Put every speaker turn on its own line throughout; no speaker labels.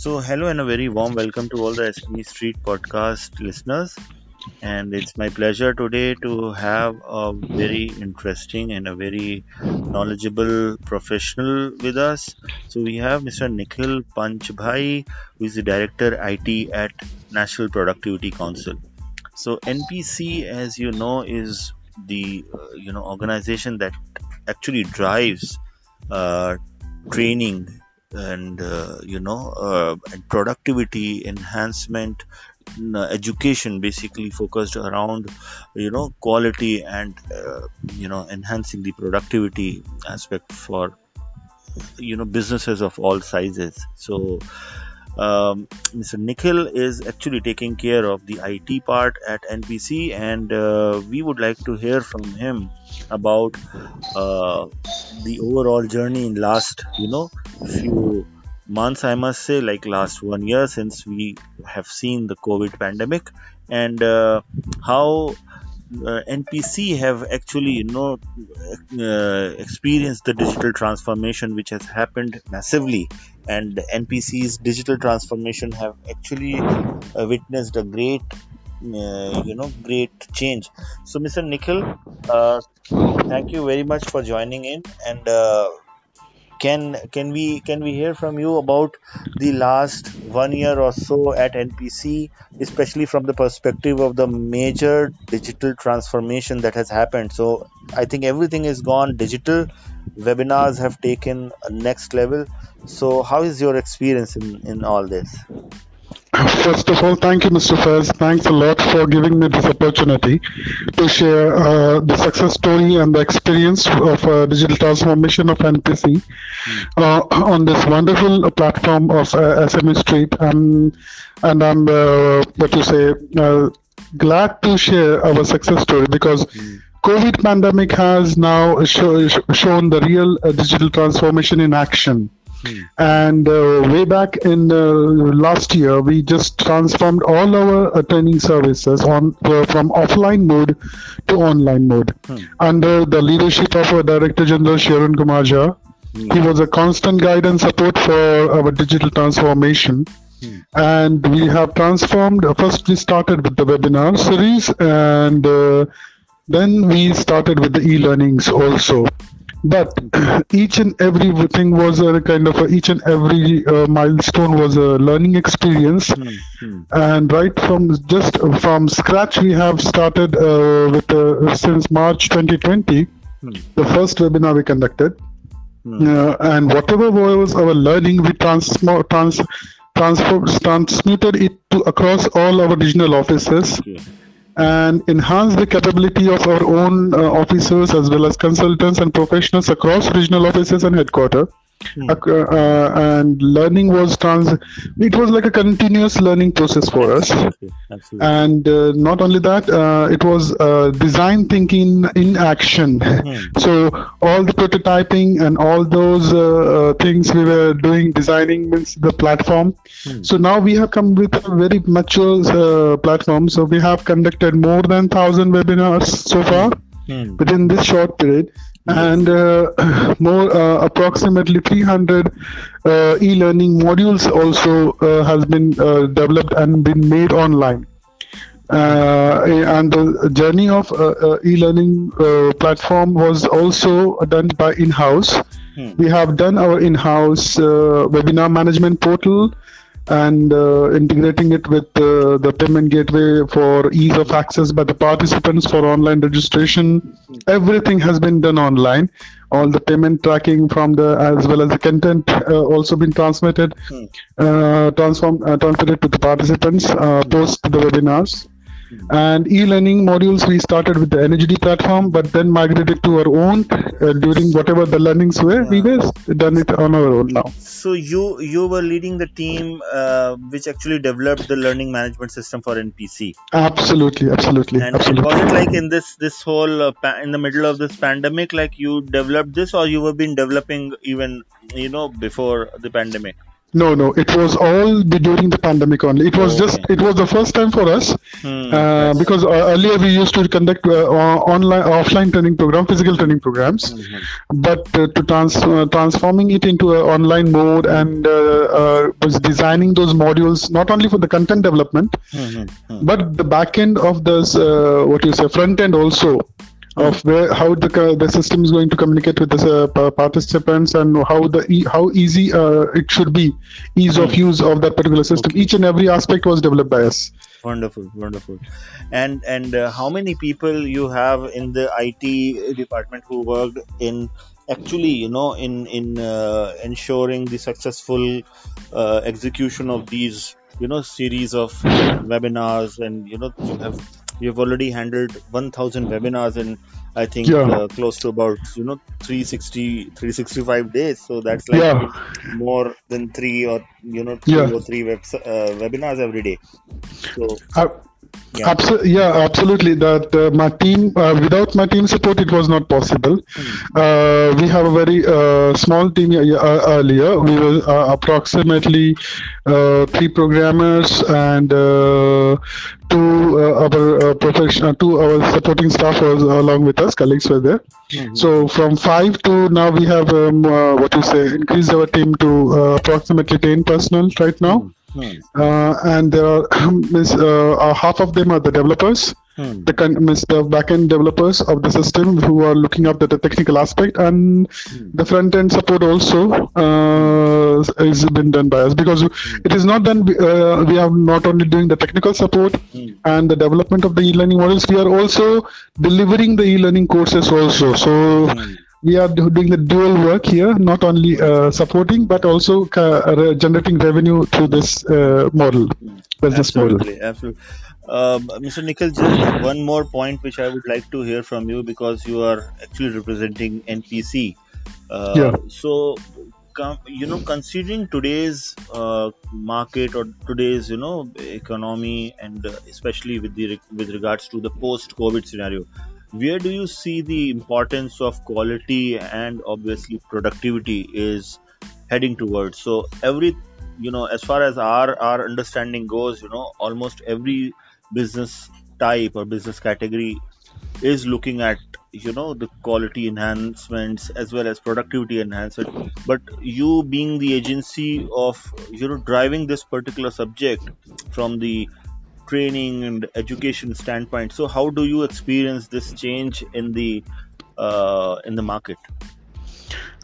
So, hello and a very warm welcome to all the SME Street podcast listeners. And it's my pleasure today to have a very interesting and a very knowledgeable professional with us. So, we have Mr. Nikhil Panchbhai, who is the Director IT at National Productivity Council. So, NPC, as you know, is the uh, you know organization that actually drives uh, training and uh, you know uh, and productivity enhancement education basically focused around you know quality and uh, you know enhancing the productivity aspect for you know businesses of all sizes. So um, Mr. Nikhil is actually taking care of the IT part at NPC, and uh, we would like to hear from him about uh, the overall journey in last, you know, few months. I must say, like last one year since we have seen the COVID pandemic, and uh, how uh, NPC have actually you know uh, experienced the digital transformation which has happened massively and NPC's digital transformation have actually uh, witnessed a great uh, you know great change so Mr. Nikhil uh, thank you very much for joining in and uh, can can we can we hear from you about the last one year or so at npc especially from the perspective of the major digital transformation that has happened? So i think everything is gone. Digital webinars have taken a next level. So how is your experience in in all this
First of all, thank you, Mr. Faiz. Thanks a lot for giving me this opportunity to share uh, the success story and the experience of uh, digital transformation of NPC uh, on this wonderful platform of uh, SME Street. Um, and I'm, uh, what to say, uh, glad to share our success story because COVID pandemic has now show, shown the real uh, digital transformation in action. Hmm. And uh, way back in uh, last year, we just transformed all our uh, training services on uh, from offline mode to online mode hmm. under the leadership of our Director General Arun Kumar Jha. Hmm. He was a constant guide and support for our digital transformation. Hmm. And we have transformed. First, we started with the webinar series, and uh, then we started with the e-learnings also but each and every thing was a kind of a, each and every uh, milestone was a learning experience mm-hmm. and right from just from scratch we have started uh, with uh, since march 2020 mm-hmm. the first webinar we conducted mm-hmm. and whatever was our learning we transfer trans, transfer, transmitted it to across all our regional offices and enhance the capability of our own uh, officers as well as consultants and professionals across regional offices and headquarters Hmm. Uh, and learning was trans it was like a continuous learning process for us Absolutely. Absolutely. and uh, not only that uh, it was uh, design thinking in action hmm. so all the prototyping and all those uh, uh, things we were doing designing means the platform hmm. so now we have come with a very mature platform so we have conducted more than 1000 webinars so far hmm. within this short period and uh, more uh, approximately 300 uh, e-learning modules also uh, has been uh, developed and been made online. Uh, and the journey of e-learning platform was also done by in-house. Hmm. we have done our in-house webinar management portal and uh, integrating it with uh, the payment gateway for ease of access by the participants for online registration. Everything has been done online. All the payment tracking from the as well as the content uh, also been transmitted, hmm. uh, transform uh, transmitted to the participants uh, post the webinars. And e-learning modules we started with the NHD platform, but then migrated to our own uh, during whatever the learnings were. Yeah. We were done it on our own now.
So you you were leading the team uh, which actually developed the learning management system for NPC.
Absolutely, absolutely,
and
absolutely.
was it like in this this whole uh, pa- in the middle of this pandemic, like you developed this, or you have been developing even you know before the pandemic?
No, no, it was all during the pandemic only. It was just,
Okay.
it was the first time for us
Hmm,
uh, because uh, earlier we used to conduct uh, online, offline training program, physical training programs,
Mhm.
but uh, to trans- uh, transforming it into an online mode and uh, uh, was designing those modules not only for the content development,
Mhm. Mhm.
but the back end of this, what you say, front end also of where how the the system is going to communicate with the uh, participants and how the e- how easy uh, it should be ease of use of that particular system. Each and every aspect was developed by us.
Wonderful, wonderful. And and uh, how many people you have in the IT department who worked in actually, you know, in in uh, ensuring the successful uh, execution of these, you know, series of webinars, and you know, you have you have already handled 1,000 webinars in I think
Yeah.
uh, close to about you know 360 365 days. So that's like
Yeah.
more than three or you know two
Yeah.
or three webs uh, webinars every day. So Yeah.
Yeah, absolutely. That uh, my team, uh, without my team support, it was not possible. Uh, we have a very uh, small team uh, uh, earlier. We were uh, approximately uh, three programmers and uh, two uh, our uh, professional, two our supporting staff was along with us. Colleagues were there. So from five to now we have um, uh, what you say increased our team to uh, approximately ten personnel right now.
Hmm.
Uh, and there are uh, uh, half of them are the developers,
Hmm.
the con- the backend developers of the system who are looking after the technical aspect, and the front end support also uh, is been done by us because it is not done. Uh, we are not only doing the technical support
Hmm.
and the development of the e-learning models. We are also delivering the e-learning courses also. So
Hmm.
We are do- doing the dual work here, not only uh, supporting but also ca- uh, generating revenue through this uh, model, business model.
Absolutely, absolutely. Um, Mr. Nikhil, just one more point which I would like to hear from you because you are actually representing NPC. Uh,
Yeah.
So, you know, considering today's uh, market or today's you know economy and uh, especially with the re- with regards to the post-COVID scenario, where do you see the importance of quality and obviously productivity is heading towards? So every you know as far as our our understanding goes you know almost every business type or business category is looking at you know the quality enhancements as well as productivity enhancement but you being the agency of you know driving this particular subject from the training and education standpoint. So how do you experience this change in the uh, in the market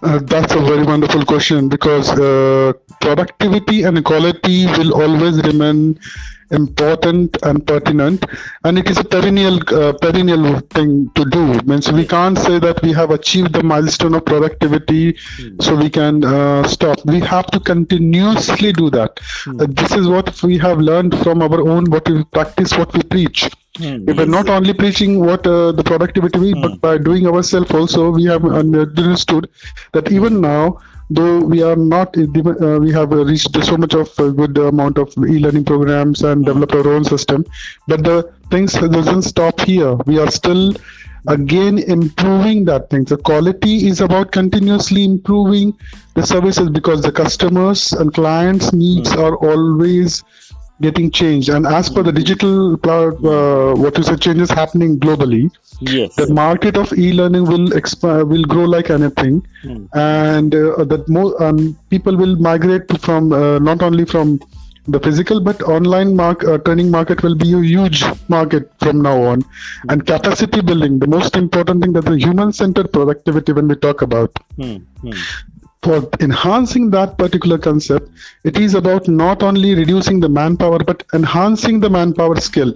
Uh, that's a very wonderful question because uh, productivity and quality will always remain important and pertinent, and it is a perennial uh, perennial thing to do. Means we can't say that we have achieved the milestone of productivity, so we can uh, stop. We have to continuously do that. Uh, this is what we have learned from our own what we practice, what we preach.
Hmm,
we're not only preaching what uh, the productivity, we, but by doing ourselves also, we have understood that even now, though we are not, uh, we uh, have uh, reached so much of a good amount of e-learning programs and mm-hmm. developed our own system, but the things doesn't stop here. We are still again improving that thing. The quality is about continuously improving the services because the customers and clients' needs mm. are always getting changed. And as per the digital cloud, uh, what is the changes happening globally,
yes.
the market of e-learning will expand, will grow like anything,
Hmm.
and uh, that more um, people will migrate from uh, not only from the physical but online mark uh, training market will be a huge market from now on. And capacity building the most important thing that the human centered productivity when we talk about.
Hmm.
For enhancing that particular concept, it is about not only reducing the manpower but enhancing the manpower skill.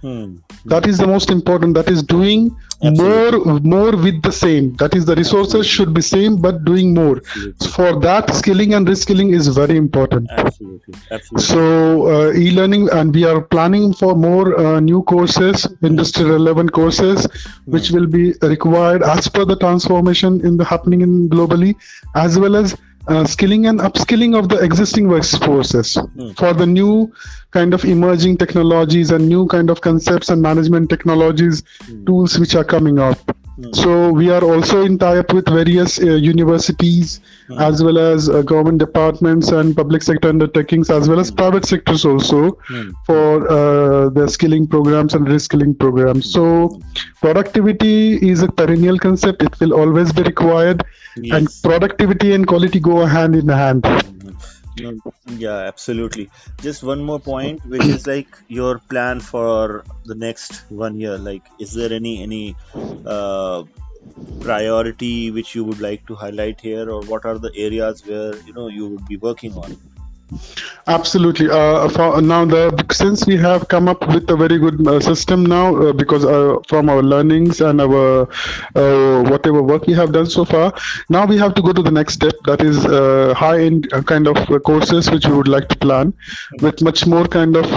Hmm.
That is the most important. That is doing
Absolutely.
more, more with the same. That is the resources should be same but doing more.
Absolutely.
For that, skilling and reskilling is very important.
Absolutely, absolutely.
So uh, e-learning, and we are planning for more uh, new courses, industry relevant courses, which will be required as per the transformation in the happening in globally, as well as uh, skilling and upskilling of the existing workforces for the new kind of emerging technologies and new kind of concepts and management technologies tools which are coming up Mm. So we are also in tie-up with various uh, universities mm. as well as uh, government departments and public sector undertakings as well as mm. private sectors also hmm. for uh, the skilling programs and reskilling programs. So productivity is a perennial concept. It will always be required, yes. and productivity and quality go hand in hand.
Yeah, absolutely. Just one more point, which is like your plan for the next one year. Like, is there any any uh, priority which you would like to highlight here, or what are the areas where you know you would be working on?
Absolutely. Uh, for, now, the since we have come up with a very good uh, system now, uh, because uh, from our learnings and our uh, whatever work we have done so far, now we have to go to the next step. That is uh, high-end kind of courses which we would like to plan, with much more kind of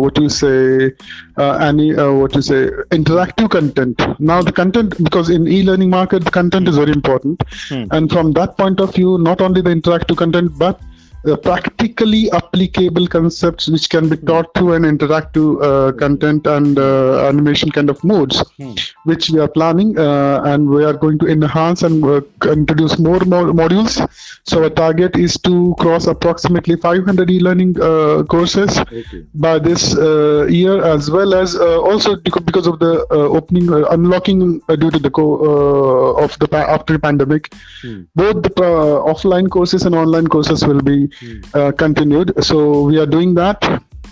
what you say, any what you say, interactive content. Now the content, because in e-learning market, the content is very important, hmm. and from that point of view, not only the interactive content, but uh, practically applicable concepts which can be taught through an interactive uh, content and uh, animation kind of modes, hmm. which we are planning uh, and we are going to enhance and introduce more, more modules. So our target is to cross approximately 500 e-learning uh, courses okay. by this uh, year, as well as also because of the opening, unlocking due to the co- of the after pandemic, hmm. both the offline courses and online courses will be uh, continued. So we are doing that,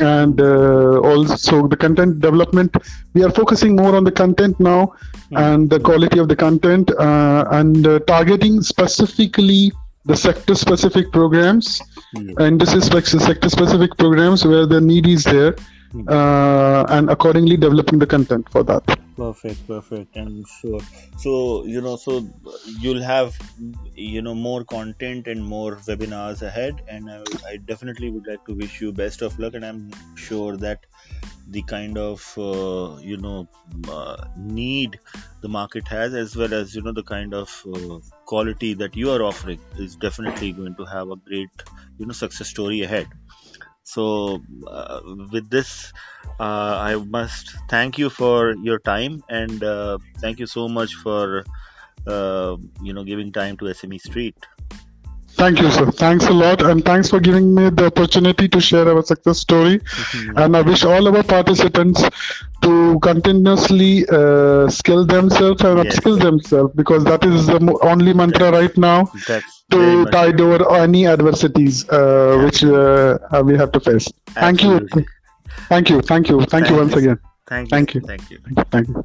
and uh, also the content development. We are focusing more on the content now mm. and the quality of the content, uh, and uh, targeting specifically the sector-specific programs, mm. and this is like sector-specific programs where the need is there, mm. and accordingly developing the content for that.
Perfect perfect. And sure. So you know so you'll have you know more content and more webinars ahead. And I, I definitely would like to wish you best of luck. And i'm sure that the kind of uh, you know uh, need the market has as well as you know the kind of uh, quality that you are offering is definitely going to have a great you know success story ahead so uh, with this uh, i must thank you for your time and uh, thank you so much for uh, you know giving time to sme street
Thank you, sir. Thanks a lot, and thanks for giving me the opportunity to share our success story. Mm-hmm. And I wish all our participants to continuously uh, skill themselves and yes. upskill themselves because that is the only mantra right now to tide over any adversities uh, which uh, we have to face. Absolutely. Thank you. Thank you. Thank you. Thank, thank you once again.
Thank you. Thank you.
Thank you. Thank you.